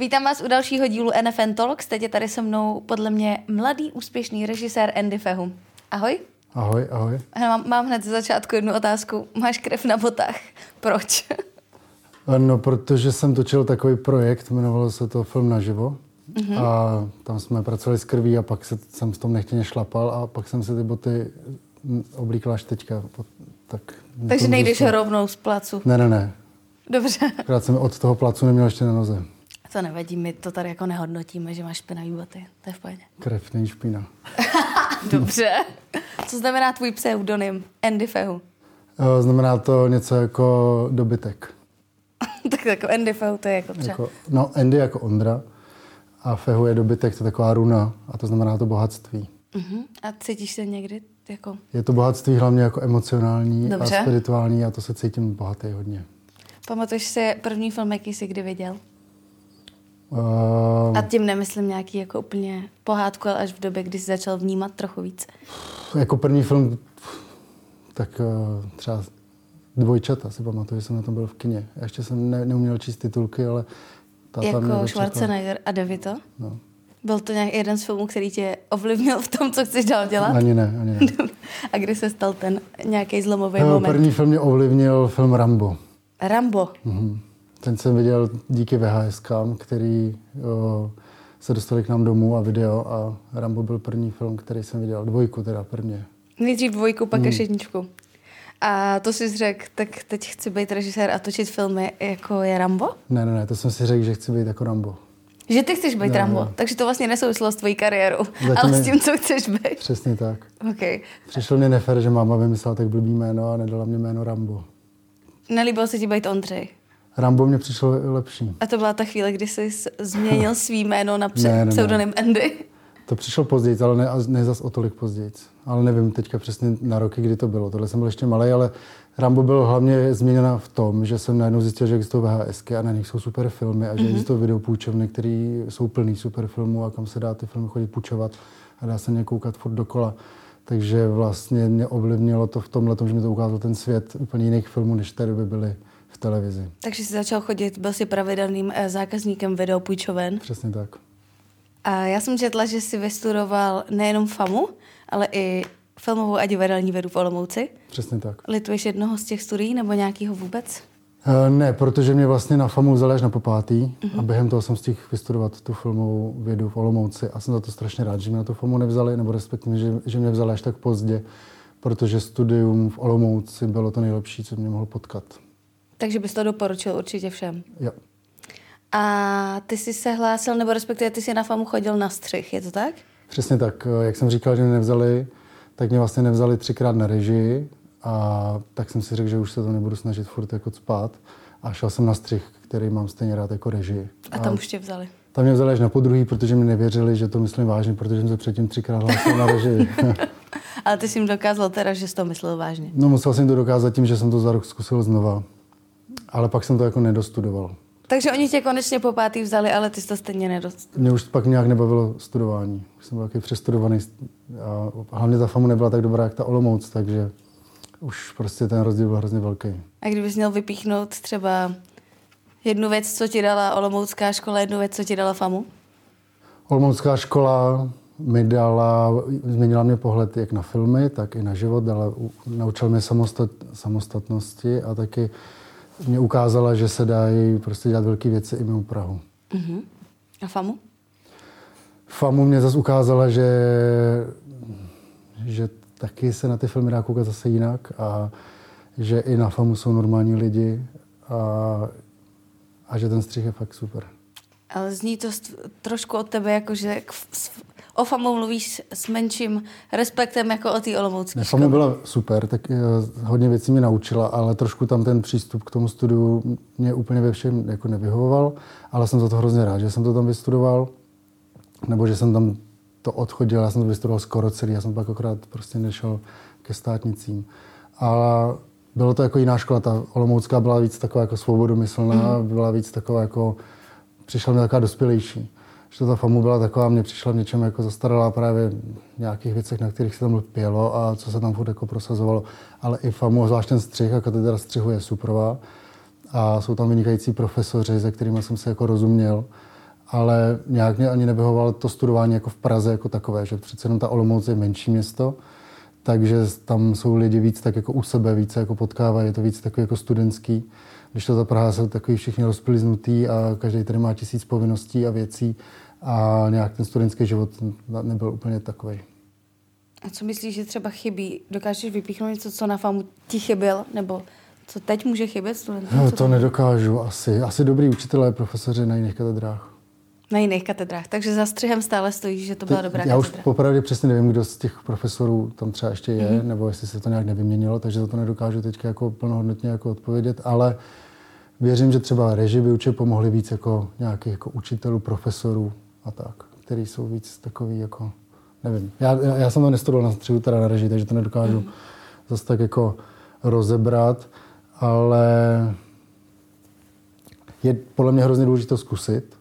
Vítám vás u dalšího dílu NFN Talks. Teď je tady se mnou podle mě mladý, úspěšný režisér Andy Fehu. Ahoj. Ahoj, ahoj. Mám, mám hned z začátku jednu otázku. Máš krev na botách. Proč? No, protože jsem točil takový projekt, jmenovalo se to Film naživo. Mm-hmm. A tam jsme pracovali s krví a pak se, jsem s tom nechtěně šlapal a pak jsem si ty boty oblíkla až teďka. Tak Takže nejdeš rovnou z placu? Ne, ne, ne. Dobře. Akorát jsem od toho placu neměl ještě na noze. To nevadí, my to tady jako nehodnotíme, že máš špinavý boty. To je v pohodě. Krev není špina. Dobře. Co znamená tvůj pseudonym Andy Fehu? Eh, znamená to něco jako dobytek. tak jako Andy Fehu, to je jako třeba... Jako, no, Andy jako Ondra a Fehu je dobytek, to je taková runa a to znamená to bohatství. Uh-huh. A cítíš se někdy jako... Je to bohatství hlavně jako emocionální Dobře. a spirituální a to se cítím bohatý hodně. Pamatuješ si první film, jaký jsi kdy viděl? Uh, a tím nemyslím nějaký jako úplně pohádku, ale až v době, kdy jsi začal vnímat trochu víc. Jako první film, tak uh, třeba Dvojčata si pamatuju, že jsem na tom byl v kině. Já ještě jsem ne, neuměl číst titulky, ale ta Jako Schwarzenegger a Devito? No. Byl to nějak jeden z filmů, který tě ovlivnil v tom, co chceš dál dělat? Ani ne, ani ne. a kdy se stal ten nějaký zlomový no, moment? První film mě ovlivnil film Rambo. Rambo? Mhm. Ten jsem viděl díky VHS, který o, se dostali k nám domů a video a Rambo byl první film, který jsem viděl. Dvojku teda prvně. Nejdřív dvojku, pak hmm. až jedničku. A to jsi řekl, tak teď chci být režisér a točit filmy, jako je Rambo? Ne, ne, ne, to jsem si řekl, že chci být jako Rambo. Že ty chceš být ne, Rambo, ne. takže to vlastně nesouvislo s tvojí kariérou, Zatím ale s tím, co chceš být. Přesně tak. Okay. Přišlo mě nefér, že máma vymyslela tak blbý jméno a nedala mě jméno Rambo. Nelíbilo se ti být Ondřej? Rambo mě přišlo lepší. A to byla ta chvíle, kdy jsi změnil svý jméno na ne, ne, pseudonym ne. Andy? To přišlo později, ale ne, ne zas o tolik později. Ale nevím teďka přesně na roky, kdy to bylo. Tohle jsem byl ještě malý, ale Rambo byl hlavně změněna v tom, že jsem najednou zjistil, že existují VHSky a na nich jsou super filmy a že mm-hmm. existují videopůjčovny, které jsou plný super filmů a kam se dá ty filmy chodit půjčovat a dá se ně koukat furt dokola. Takže vlastně mě ovlivnilo to v tomhle, že mi to ukázalo ten svět úplně jiných filmů, než tady by byly v televizi. Takže jsi začal chodit, byl jsi pravidelným eh, zákazníkem videopůjčoven? Přesně tak. A já jsem četla, že jsi vystudoval nejenom FAMu, ale i filmovou a divadelní vědu v Olomouci. Přesně tak. Lituješ jednoho z těch studií nebo nějakýho vůbec? Uh, ne, protože mě vlastně na FAMu vzali až na popátý uh-huh. a během toho jsem stihl vystudovat tu filmovou vědu v Olomouci a jsem za to strašně rád, že mě na tu FAMu nevzali, nebo respektive, že, že mě vzali až tak pozdě, protože studium v Olomouci bylo to nejlepší, co mě mohlo potkat. Takže bys to doporučil určitě všem? Jo. A ty jsi se hlásil, nebo respektive ty jsi na FAMu chodil na střih, je to tak? Přesně tak. Jak jsem říkal, že mě nevzali, tak mě vlastně nevzali třikrát na režii a tak jsem si řekl, že už se to nebudu snažit furt jako spát a šel jsem na střih, který mám stejně rád jako režii. A tam a už tě vzali? Tam mě vzali až na podruhý, protože mi nevěřili, že to myslím vážně, protože jsem se předtím třikrát hlásil na režii. Ale ty jsi jim dokázal teda, že jsi to myslel vážně? No musel jsem to dokázat tím, že jsem to za rok zkusil znova. Ale pak jsem to jako nedostudoval. Takže oni tě konečně po pátý vzali, ale ty jsi to stejně nedost. Mě už pak nějak nebavilo studování. Jsem byl taky přestudovaný a hlavně ta FAMu nebyla tak dobrá, jak ta Olomouc, takže už prostě ten rozdíl byl hrozně velký. A kdybys měl vypíchnout třeba jednu věc, co ti dala Olomoucká škola, jednu věc, co ti dala FAMu? Olomoucká škola mi dala, změnila mě pohled jak na filmy, tak i na život, dala, naučila mě samostat, samostatnosti a taky mě ukázala, že se dají prostě dělat velké věci i mimo Prahu. Uh-huh. A FAMu? FAMu mě zase ukázala, že, že taky se na ty filmy dá koukat zase jinak a že i na FAMu jsou normální lidi a, a že ten střih je fakt super. Ale zní to trošku od tebe, jako že o FAMu mluvíš s menším respektem jako o té olomoucké FAMu byla super, tak eh, hodně věcí mě naučila, ale trošku tam ten přístup k tomu studiu mě úplně ve všem jako nevyhovoval, ale jsem za to hrozně rád, že jsem to tam vystudoval, nebo že jsem tam to odchodil, já jsem to vystudoval skoro celý, já jsem pak akorát prostě nešel ke státnicím. Ale bylo to jako jiná škola, ta Olomoucká byla víc taková jako svobodomyslná, mm. byla víc taková jako, přišla mi taková dospělejší že ta FAMu byla taková, mě přišla v něčem jako zastaralá právě v nějakých věcech, na kterých se tam pělo a co se tam furt jako prosazovalo. Ale i FAMu, zvlášť ten střih a katedra střihu je suprová. A jsou tam vynikající profesoři, se kterými jsem se jako rozuměl. ale nějak mě ani nevyhovovalo to studování jako v Praze jako takové, že přece jenom ta Olomouc je menší město, takže tam jsou lidi víc tak jako u sebe, víc jako potkávají, je to víc takový jako studentský. Když to ta Praha jsou takový všichni rozpliznutý a každý tady má tisíc povinností a věcí a nějak ten studentský život nebyl úplně takový. A co myslíš, že třeba chybí? Dokážeš vypíchnout něco, co na FAMu ti chyběl? Nebo co teď může chybět studentům? No, to nedokážu asi. Asi dobrý učitelé, profesoři na jiných katedrách. Na jiných katedrách. Takže za střihem stále stojí, že to byla dobrá Já katedra. už popravdě přesně nevím, kdo z těch profesorů tam třeba ještě je, mm-hmm. nebo jestli se to nějak nevyměnilo, takže to nedokážu teď jako plnohodnotně jako odpovědět, ale věřím, že třeba reži by určitě pomohli víc jako nějakých jako učitelů, profesorů a tak, který jsou víc takový jako, nevím. Já, já jsem to nestudoval na středu teda na režii, takže to nedokážu mm. zase tak jako rozebrat, ale je podle mě hrozně důležité zkusit,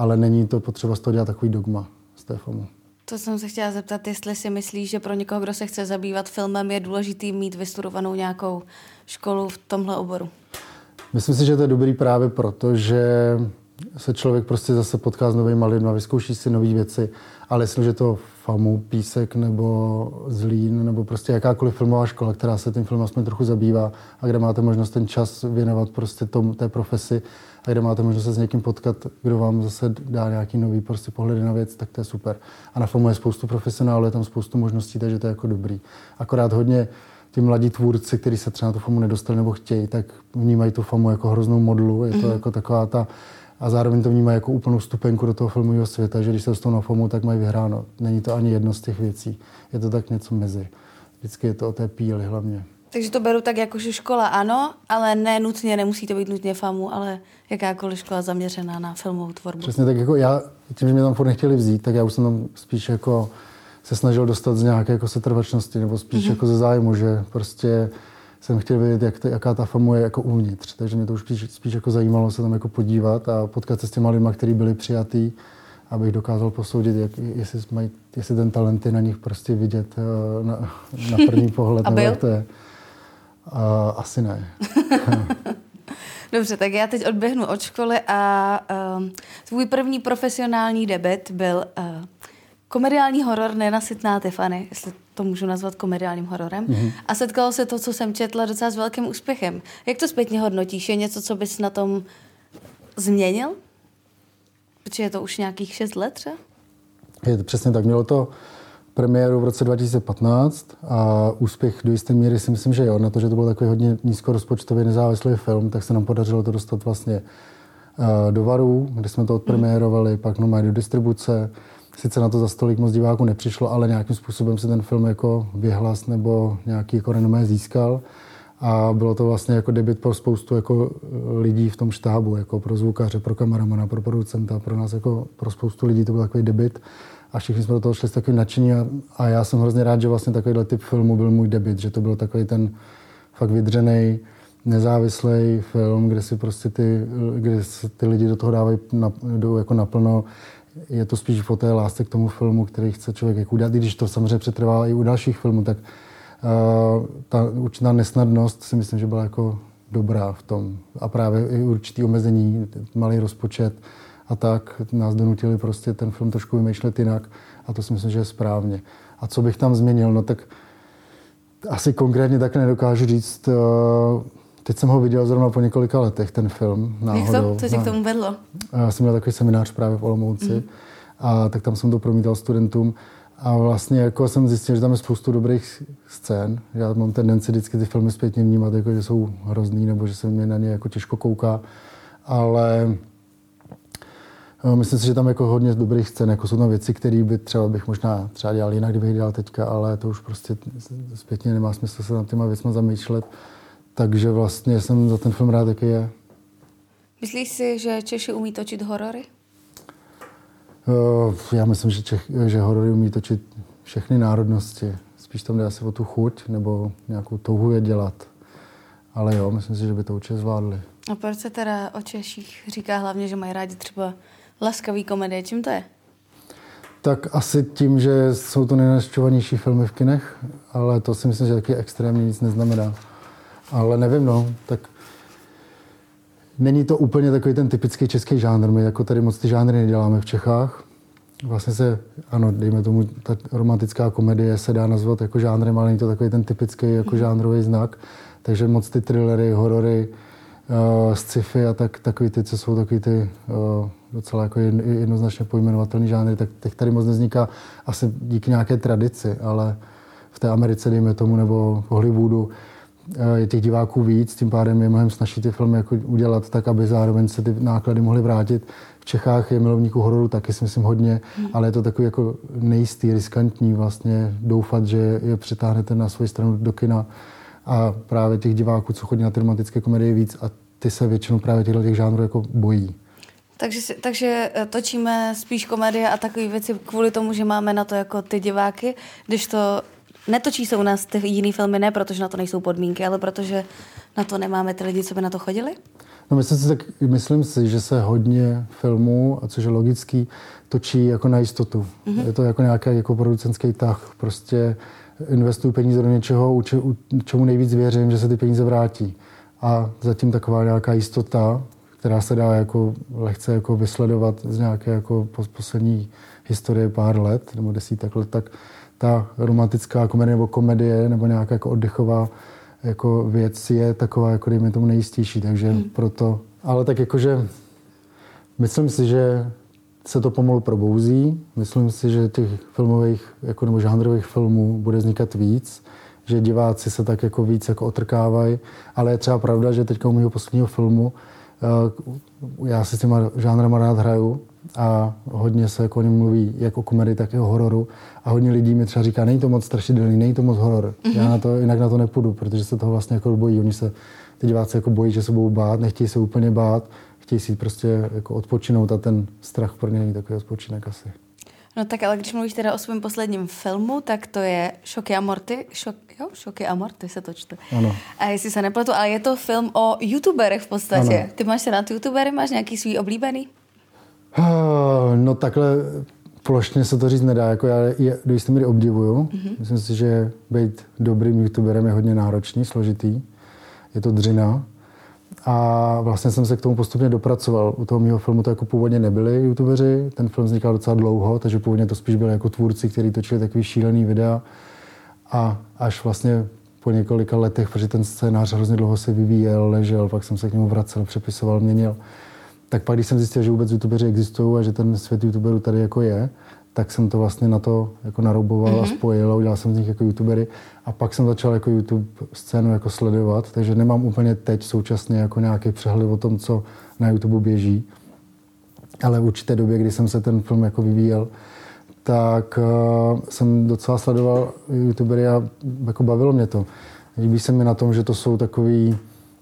ale není to potřeba z toho dělat takový dogma z té FOMu. To jsem se chtěla zeptat, jestli si myslíš, že pro někoho, kdo se chce zabývat filmem, je důležitý mít vystudovanou nějakou školu v tomhle oboru. Myslím si, že to je dobrý právě proto, že se člověk prostě zase potká s novými lidmi, vyzkouší si nové věci, ale jestli to FAMu, Písek nebo Zlín nebo prostě jakákoliv filmová škola, která se tím filmem aspoň trochu zabývá a kde máte možnost ten čas věnovat prostě tom, té profesi a kde máte možnost se s někým potkat, kdo vám zase dá nějaký nový prostě pohledy na věc, tak to je super. A na FAMu je spoustu profesionálů, je tam spoustu možností, takže to je jako dobrý. Akorát hodně ty mladí tvůrci, kteří se třeba na tu FAMu nedostali nebo chtějí, tak vnímají tu FAMu jako hroznou modlu. Je to mm-hmm. jako taková ta a zároveň to vnímají jako úplnou stupenku do toho filmového světa, že když se dostanou na FOMu, tak mají vyhráno. Není to ani jedno z těch věcí. Je to tak něco mezi. Vždycky je to o té píli hlavně. Takže to beru tak jako, že škola ano, ale ne nutně, nemusí to být nutně FAMu, ale jakákoliv škola zaměřená na filmovou tvorbu. Přesně tak jako já, tím, že mě tam furt nechtěli vzít, tak já už jsem tam spíš jako se snažil dostat z nějaké jako setrvačnosti nebo spíš mm-hmm. jako ze zájmu, že prostě jsem chtěl vědět, jak to, jaká ta FAMu je jako uvnitř. Takže mě to už spíš, spíš jako zajímalo se tam jako podívat a potkat se s těma lidmi, kteří byli přijatý, abych dokázal posoudit, jak, jestli, mají, jestli ten talent je na nich prostě vidět eh, na, na první pohled. a byl? to je. A, asi ne. Dobře, tak já teď odběhnu od školy a um, tvůj první profesionální debit byl uh, komediální horor Nenasytná Tiffany, jestli to můžu nazvat komediálním hororem. Mm-hmm. A setkalo se to, co jsem četla, docela s velkým úspěchem. Jak to zpětně hodnotíš? Je něco, co bys na tom změnil? Protože je to už nějakých šest let třeba? Je to přesně tak. Mělo to premiéru v roce 2015 a úspěch do jisté míry si myslím, že jo. Na to, že to byl takový hodně nízkorozpočtový nezávislý film, tak se nám podařilo to dostat vlastně uh, do Varu, kde jsme to odpremiérovali, pak no do distribuce, Sice na to za stolik moc diváků nepřišlo, ale nějakým způsobem se ten film jako vyhlas nebo nějaký jako renomé získal. A bylo to vlastně jako debit pro spoustu jako lidí v tom štábu, jako pro zvukaře, pro kameramana, pro producenta, pro nás jako pro spoustu lidí to byl takový debit. A všichni jsme do toho šli s takovým nadšení a, a já jsem hrozně rád, že vlastně takovýhle typ filmu byl můj debit, že to byl takový ten fakt vydřený, nezávislý film, kde si prostě ty, kde ty lidi do toho dávají na, jdou jako naplno je to spíš o té lásce k tomu filmu, který chce člověk jak udělat, i když to samozřejmě přetrvá i u dalších filmů, tak uh, ta určitá nesnadnost si myslím, že byla jako dobrá v tom. A právě i určitý omezení, malý rozpočet a tak nás donutili prostě ten film trošku vymýšlet jinak a to si myslím, že je správně. A co bych tam změnil, no tak asi konkrétně tak nedokážu říct. Uh, Teď jsem ho viděl zrovna po několika letech, ten film. Náhodou. Jak to? Co tě k tomu vedlo? Já jsem měl takový seminář právě v Olomouci, mm. a tak tam jsem to promítal studentům. A vlastně jako jsem zjistil, že tam je spoustu dobrých scén. Já mám tendenci vždycky ty filmy zpětně vnímat, jako, že jsou hrozný, nebo že se mě na ně jako těžko kouká. Ale eh, myslím si, že tam jako hodně dobrých scén, jako jsou tam věci, které by třeba bych možná třeba dělal jinak, kdybych dělal teďka, ale to už prostě zpětně nemá smysl se nad těma věcmi zamýšlet. Takže vlastně jsem za ten film rád, jaký je. Myslíš si, že Češi umí točit horory? Uh, já myslím, že, Čech, že horory umí točit všechny národnosti. Spíš tam jde asi o tu chuť nebo nějakou touhu je dělat. Ale jo, myslím si, že by to určitě zvládli. A proč se teda o Češích říká hlavně, že mají rádi třeba laskavý komedie? Čím to je? Tak asi tím, že jsou to nejnašťovanější filmy v kinech, ale to si myslím, že taky extrémně nic neznamená. Ale nevím, no, tak není to úplně takový ten typický český žánr. My jako tady moc ty žánry neděláme v Čechách. Vlastně se, ano, dejme tomu, ta romantická komedie se dá nazvat jako žánrem, ale není to takový ten typický jako žánrový znak. Takže moc ty thrillery, horory, uh, sci-fi a tak, takový ty, co jsou takový ty uh, docela jako jednoznačně pojmenovatelný žánry, tak těch tady moc nevzniká asi díky nějaké tradici, ale v té Americe, dejme tomu, nebo v Hollywoodu, je těch diváků víc, tím pádem je mnohem snažší ty filmy jako udělat tak, aby zároveň se ty náklady mohly vrátit. V Čechách je milovníků hororu taky si myslím hodně, hmm. ale je to takový jako nejistý, riskantní vlastně doufat, že je přitáhnete na svoji stranu do kina a právě těch diváků, co chodí na ty romantické komedie víc a ty se většinou právě těchto těch žánrů jako bojí. Takže, takže eh, točíme spíš komedie a takové věci kvůli tomu, že máme na to jako ty diváky, když to netočí se u nás ty jiný filmy ne, protože na to nejsou podmínky, ale protože na to nemáme ty lidi, co by na to chodili? No myslím si, tak, myslím si, že se hodně filmů, a což je logický, točí jako na jistotu. Mm-hmm. Je to jako nějaký jako producentský tah. Prostě investuju peníze do něčeho, u, če, u čemu nejvíc věřím, že se ty peníze vrátí. A zatím taková nějaká jistota, která se dá jako lehce jako vysledovat z nějaké jako poslední historie pár let nebo desítek let, tak ta romantická komedie nebo komedie nebo nějaká jako oddechová jako věc je taková, jako dejme tomu nejistější, takže hmm. proto, ale tak jakože myslím si, že se to pomalu probouzí. Myslím si, že těch filmových jako, nebo žánrových filmů bude vznikat víc, že diváci se tak jako víc jako otrkávají, ale je třeba pravda, že teďka u mého posledního filmu já si s těma žánrama rád hraju a hodně se jako o něm mluví, jak o komedii, tak i o hororu. A hodně lidí mi třeba říká, není to moc strašidelný, není to moc horor. Mm-hmm. Já na to, jinak na to nepůjdu, protože se toho vlastně jako bojí. Oni se, ty diváci jako bojí, že se budou bát, nechtějí se úplně bát, chtějí si prostě jako odpočinout a ten strach pro ně není takový odpočinek asi. No tak ale když mluvíš teda o svém posledním filmu, tak to je Šoky a Morty. Šok, jo, Šoky a Morty se to čte. Ano. A jestli se nepletu, ale je to film o youtuberech v podstatě. Ano. Ty máš se na youtubery, máš nějaký svůj oblíbený? Ah, no takhle plošně se to říct nedá. Jako já je, do jisté míry obdivuju. Mm-hmm. Myslím si, že být dobrým youtuberem je hodně náročný, složitý. Je to dřina. A vlastně jsem se k tomu postupně dopracoval. U toho mého filmu to jako původně nebyli youtubeři. Ten film vznikal docela dlouho, takže původně to spíš byly jako tvůrci, kteří točili takový šílený videa. A až vlastně po několika letech, protože ten scénář hrozně dlouho se vyvíjel, ležel, pak jsem se k němu vracel, přepisoval, měnil, tak pak, když jsem zjistil, že vůbec youtubeři existují a že ten svět youtuberů tady jako je, tak jsem to vlastně na to jako narouboval mm-hmm. a mhm. spojil a udělal jsem z nich jako youtubery. A pak jsem začal jako YouTube scénu jako sledovat, takže nemám úplně teď současně jako nějaký přehled o tom, co na YouTube běží. Ale v určité době, kdy jsem se ten film jako vyvíjel, tak uh, jsem docela sledoval youtubery a jako bavilo mě to. Líbí se mi na tom, že to jsou takový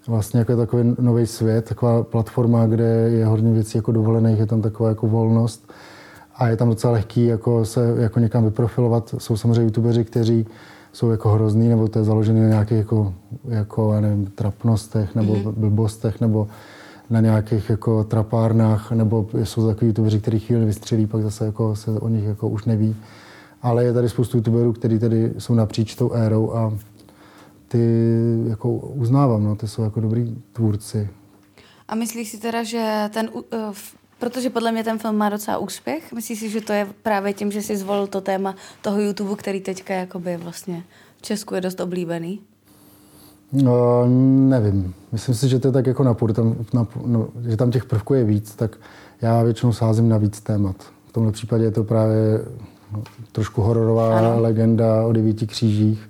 vlastně jako takový nový svět, taková platforma, kde je hodně věcí jako dovolených, je tam taková jako volnost a je tam docela lehký jako se jako někam vyprofilovat. Jsou samozřejmě youtubeři, kteří jsou jako hrozný, nebo to je založené na nějakých jako, jako já nevím, trapnostech nebo mm-hmm. blbostech, nebo na nějakých jako trapárnách, nebo jsou takový youtubeři, kteří chvíli vystřelí, pak zase jako se o nich jako už neví. Ale je tady spoustu youtuberů, kteří tady jsou napříč tou érou a ty jako uznávám, no, ty jsou jako dobrý tvůrci. A myslíš si teda, že ten, uh, protože podle mě ten film má docela úspěch, myslíš si, že to je právě tím, že jsi zvolil to téma toho YouTube, který teďka jakoby vlastně v Česku je dost oblíbený? No, nevím. Myslím si, že to je tak jako napůr, tam, napůr, no, že tam těch prvků je víc, tak já většinou sázím na víc témat. V tomhle případě je to právě no, trošku hororová ano. legenda o devíti křížích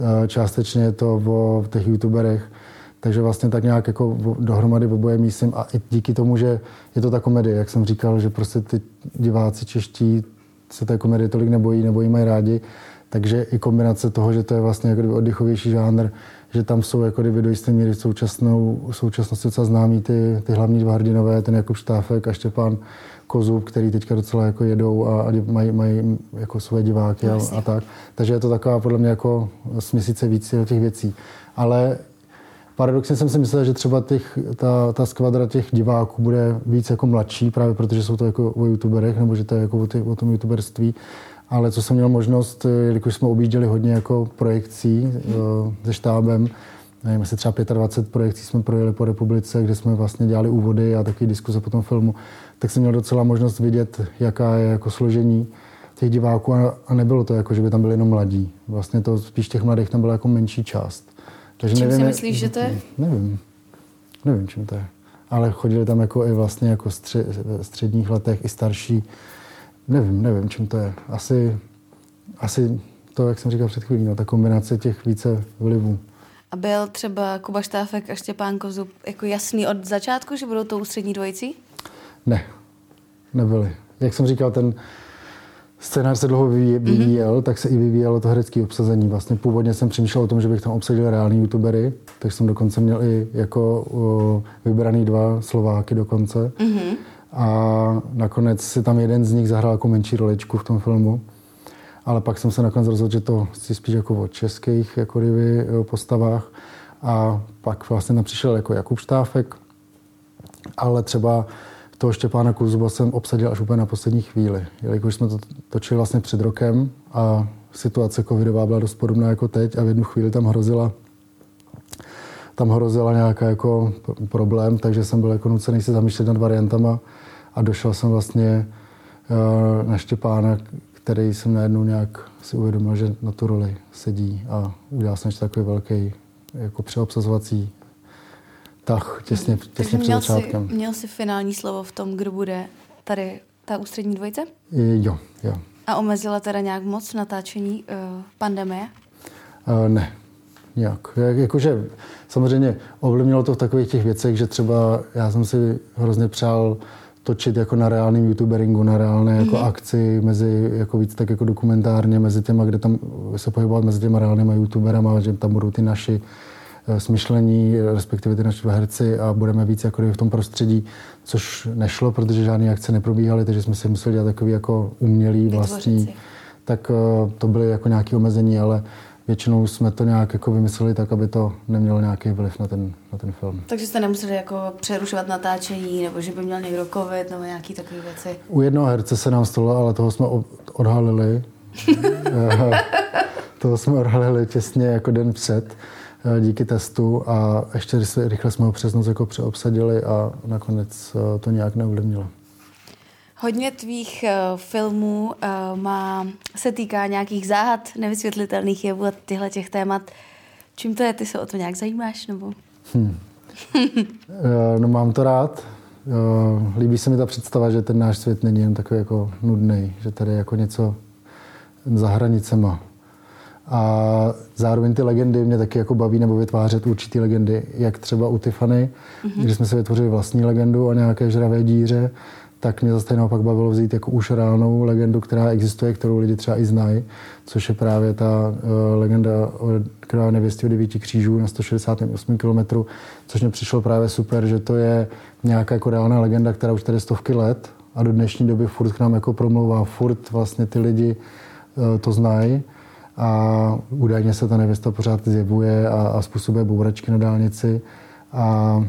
Eh, částečně je to o těch youtuberech, takže vlastně tak nějak jako dohromady oboje mísím a i díky tomu, že je to ta komedie, jak jsem říkal, že prostě ty diváci čeští se té komedie tolik nebojí, nebo jí mají rádi, takže i kombinace toho, že to je vlastně jako oddychovější žánr, že tam jsou jako kdyby do jisté míry současnou, současnosti docela známí ty, ty hlavní dva hrdinové, ten Jakub Štáfek a Štěpán Kozub, který teďka docela jako jedou a, a mají, mají jako své diváky a, a, tak. Takže je to taková podle mě jako směsice víc těch věcí. Ale paradoxně jsem si myslel, že třeba těch, ta, ta skvadra těch diváků bude víc jako mladší, právě protože jsou to jako o youtuberech, nebo že to je jako o, těch, o tom youtuberství. Ale co jsem měl možnost, jelikož jsme objížděli hodně jako projekcí hmm. se štábem, nevím, jestli třeba 25 projekcí jsme projeli po republice, kde jsme vlastně dělali úvody a taky diskuse po tom filmu, tak jsem měl docela možnost vidět, jaká je jako složení těch diváků a nebylo to jako, že by tam byli jenom mladí. Vlastně to spíš těch mladých tam byla jako menší část. Takže čím nevím, si myslíš, že to je? Nevím. Nevím, čím to je. Ale chodili tam jako i vlastně jako střed, středních letech, i starší. Nevím, nevím, čím to je. Asi, asi to, jak jsem říkal před chvílí, no, ta kombinace těch více vlivů. A byl třeba Kuba Štáfek a Štěpán Kozub jako jasný od začátku, že budou tou ústřední dvojicí? Ne, nebyli. Jak jsem říkal, ten scénář se dlouho mhm. vyvíjel, mm-hmm. tak se i vyvíjelo to herecké obsazení. Vlastně původně jsem přemýšlel o tom, že bych tam obsadil reální youtubery, tak jsem dokonce měl i jako o, vybraný dva Slováky dokonce. Mm-hmm. A nakonec si tam jeden z nich zahrál jako menší roličku v tom filmu. Ale pak jsem se nakonec rozhodl, že to chci spíš jako o českých jako rivy, postavách. A pak vlastně tam přišel jako Jakub Štáfek, ale třeba toho Štěpána Kuzuba jsem obsadil až úplně na poslední chvíli, jelikož jsme to točili vlastně před rokem a situace covidová byla dost podobná jako teď a v jednu chvíli tam hrozila tam hrozila nějaká jako problém, takže jsem byl jako nucený se zamýšlet nad variantama a došel jsem vlastně eh, na Štěpána, který jsem najednou nějak si uvědomil, že na tu roli sedí a udělal jsem ještě takový velký jako přeobsazovací tah těsně, těsně před začátkem. Jsi, měl jsi finální slovo v tom, kdo bude tady ta ústřední dvojice? Jo, jo. A omezila teda nějak moc natáčení uh, pandemie? Uh, ne, nějak. Jak, jakože samozřejmě ovlivnilo to v takových těch věcech, že třeba já jsem si hrozně přál točit jako na reálném youtuberingu, na reálné jako mm-hmm. akci, mezi, jako víc tak jako dokumentárně, mezi těma, kde tam se pohybovat mezi těma reálnýma youtuberama, že tam budou ty naši smyšlení, respektive ty naši herci a budeme víc jako v tom prostředí, což nešlo, protože žádné akce neprobíhaly, takže jsme si museli dělat takový jako umělý vlastní. Tak eh, to byly jako nějaké omezení, ale většinou jsme to nějak jako vymysleli tak, aby to nemělo nějaký vliv na ten, na ten film. Takže jste nemuseli jako přerušovat natáčení, nebo že by měl někdo covid, nebo nějaké takové věci? U jednoho herce se nám stalo, ale toho jsme odhalili. Eh, toho jsme odhalili těsně jako den před Eh, díky testu a ještě rychle jsme ho přes noc jako přeobsadili a nakonec eh, to nějak neovlivnilo. Hodně tvých uh, filmů uh, má, se týká nějakých záhad, nevysvětlitelných jevů a těchto těch témat. Čím to je? Ty se o to nějak zajímáš? Nebo? Hmm. uh, no mám to rád. Uh, líbí se mi ta představa, že ten náš svět není jen takový jako nudný, že tady je jako něco za hranicema. A zároveň ty legendy mě taky jako baví nebo vytvářet určitý legendy, jak třeba u Tiffany, mm-hmm. když jsme si vytvořili vlastní legendu o nějaké žravé díře, tak mě zase naopak bavilo vzít jako už reálnou legendu, která existuje, kterou lidi třeba i znají, což je právě ta uh, legenda o krále nevěstě o devíti křížů na 168 km, což mě přišlo právě super, že to je nějaká jako reálná legenda, která už tady stovky let a do dnešní doby furt k nám jako promlouvá, furt vlastně ty lidi uh, to znají a údajně se ta nevěsta pořád zjevuje a, a způsobuje bouračky na dálnici a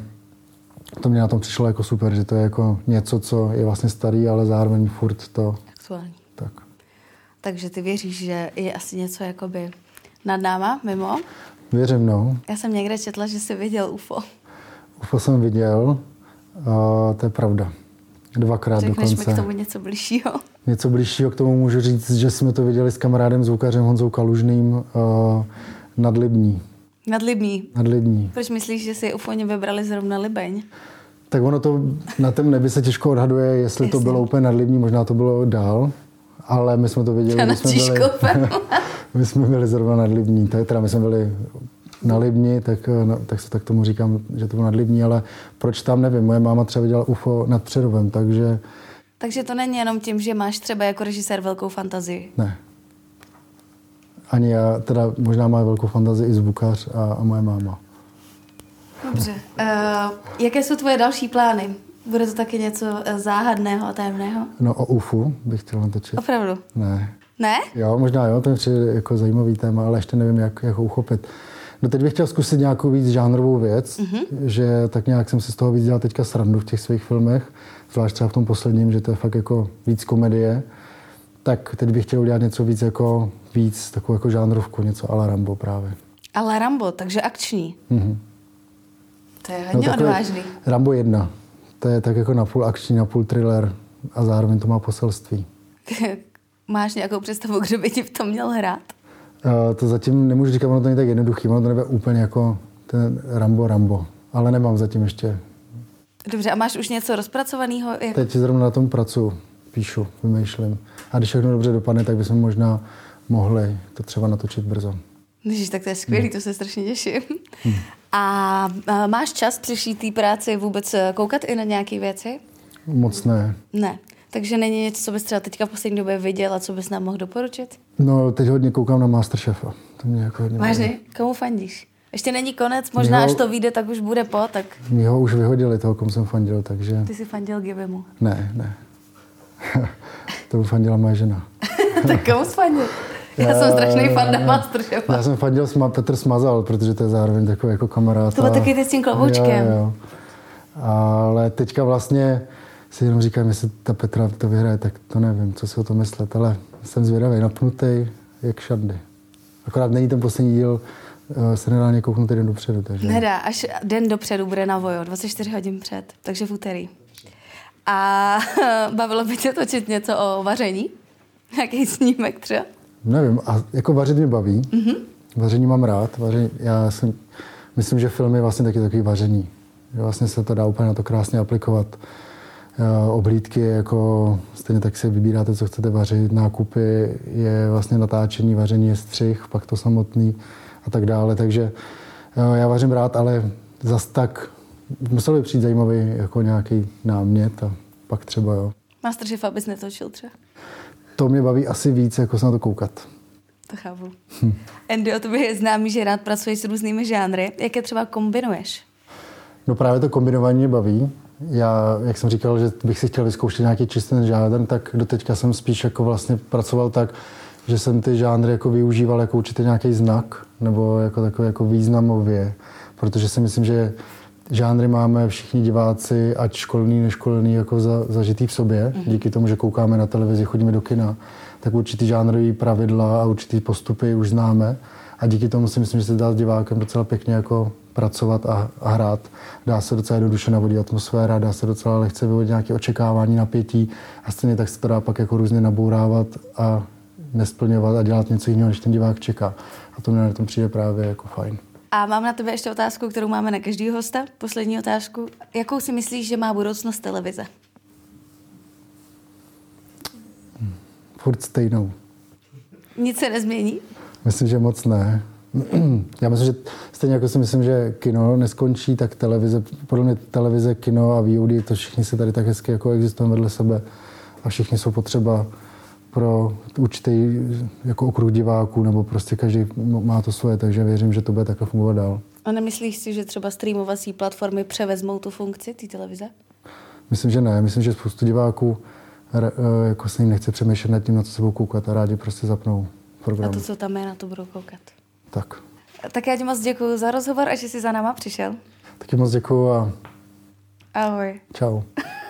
to mě na tom přišlo jako super, že to je jako něco, co je vlastně starý, ale zároveň furt to... Aktuální. Tak. Takže ty věříš, že je asi něco jakoby nad náma, mimo? Věřím, no. Já jsem někde četla, že jsi viděl UFO. UFO jsem viděl, a to je pravda. Dvakrát Řekneš dokonce. mi k tomu něco bližšího? Něco bližšího k tomu můžu říct, že jsme to viděli s kamarádem zvukařem Honzou Kalužným uh, nad Libní. Nad Libní? Nad Libní. Proč myslíš, že si ufoně vybrali zrovna Libeň? Tak ono to na tom nebi se těžko odhaduje, jestli Jasně. to bylo úplně nad Libní, možná to bylo dál, ale my jsme to viděli, my jsme, byli, my jsme byli zrovna nad Libní, teda my jsme byli na Libni, tak, no, tak se tak tomu říkám, že to bylo nad Libní, ale proč tam nevím. Moje máma třeba viděla UFO nad Přerovem, takže... Takže to není jenom tím, že máš třeba jako režisér velkou fantazii. Ne. Ani já, teda možná má velkou fantazii i zvukař a, a moje máma. Dobře. Uh, jaké jsou tvoje další plány? Bude to taky něco eh, záhadného a tajemného? No o UFU bych chtěl natočit. Opravdu? Ne. Ne? Jo, možná jo, to je jako zajímavý téma, ale ještě nevím, jak, jak ho uchopit. No teď bych chtěl zkusit nějakou víc žánrovou věc, mm-hmm. že tak nějak jsem si z toho víc dělal teďka srandu v těch svých filmech, zvlášť třeba v tom posledním, že to je fakt jako víc komedie. Tak teď bych chtěl udělat něco víc jako víc, takovou jako žánrovku, něco ala Rambo právě. Ale Rambo, takže akční. Mm-hmm. To je hodně no, odvážný. Rambo 1. To je tak jako na půl akční, na půl thriller a zároveň to má poselství. Máš nějakou představu, kdo by ti v tom měl hrát? Uh, to zatím nemůžu říkat, ono to není tak jednoduchý, ono to nebude úplně jako ten Rambo Rambo, ale nemám zatím ještě. Dobře, a máš už něco rozpracovaného? Jak... Teď zrovna na tom pracu, píšu, vymýšlím. A když všechno dobře dopadne, tak bychom možná mohli to třeba natočit brzo. Ježiš, tak to je skvělý, hmm. to se strašně těším. Hmm. A, máš čas při té práci vůbec eh, koukat i na nějaké věci? Moc ne. Ne. Takže není něco, co bys třeba teďka v poslední době viděl a co bys nám mohl doporučit? No, teď hodně koukám na Masterchefa. To mě jako hodně Vážně? Komu fandíš? Ještě není konec, možná Mýho, až to vyjde, tak už bude po, tak... Mě ho už vyhodili, toho, komu jsem fandil, takže... Ty jsi fandil Gibimu? Ne, ne. to by fandila moje žena. tak komu jsi fandil? Já, já jsem strašný fan na Masterchefa. Já jsem fandil Sma, Petr Smazal, protože to je zároveň takový jako kamarád. To byl taky ty s tím kloboučkem. Jo, jo. Ale teďka vlastně si jenom říkám, jestli ta Petra to vyhraje, tak to nevím, co si o tom myslet, ale jsem zvědavý, napnutý, jak šandy. Akorát není ten poslední díl, eh, se nedá ani kouknout den dopředu. Takže... Nedá, až den dopředu bude na Vojo, 24 hodin před, takže v úterý. A bavilo by tě točit něco o vaření? Jaký snímek třeba? Nevím, a jako vařit mě baví. Mm-hmm. Vaření mám rád. Vaření, já jsem, myslím, že film je vlastně taky takový vaření. Vlastně se to dá úplně na to krásně aplikovat. Eh, oblídky, jako stejně tak si vybíráte, co chcete vařit, nákupy, je vlastně natáčení, vaření je střih, pak to samotný a tak dále. Takže eh, já vařím rád, ale zas tak musel by přijít zajímavý jako nějaký námět a pak třeba jo. Masterchefa bys netočil třeba? To mě baví asi víc, jako se na to koukat. To chápu. Hm. Andy, o tobě je známý, že rád pracuješ s různými žánry. Jaké třeba kombinuješ? No právě to kombinování mě baví já, jak jsem říkal, že bych si chtěl vyzkoušet nějaký čistý žádr, tak doteďka jsem spíš jako vlastně pracoval tak, že jsem ty žánry jako využíval jako určitě nějaký znak nebo jako takový jako významově, protože si myslím, že žánry máme všichni diváci, ať školní, neškolní, jako za, zažitý v sobě. Mm-hmm. Díky tomu, že koukáme na televizi, chodíme do kina, tak určitý žánrový pravidla a určitý postupy už známe. A díky tomu si myslím, že se dá s divákem docela pěkně jako pracovat a, a hrát. Dá se docela jednoduše navodit atmosféra, dá se docela lehce vyvodit nějaké očekávání, napětí a stejně tak se to dá pak jako různě nabourávat a nesplňovat a dělat něco jiného, než ten divák čeká. A to mě na tom přijde právě jako fajn. A mám na tebe ještě otázku, kterou máme na každého hosta. Poslední otázku. Jakou si myslíš, že má budoucnost televize? Hmm. Furt stejnou. Nic se nezmění? Myslím, že moc ne. Já myslím, že stejně jako si myslím, že kino neskončí, tak televize, podle mě televize, kino a VOD, to všichni se tady tak hezky jako existujeme vedle sebe a všichni jsou potřeba pro určitý jako okruh diváků, nebo prostě každý má to svoje, takže věřím, že to bude takhle fungovat dál. A nemyslíš si, že třeba streamovací platformy převezmou tu funkci té televize? Myslím, že ne. Myslím, že spoustu diváků e, jako se jim nechce přemýšlet nad tím, na co se budou koukat a rádi prostě zapnou program. A to, co tam je, na to budou koukat. Tak. Tak já ti moc děkuji za rozhovor a že jsi za náma přišel. Taky moc děkuji a... Ahoj. Čau.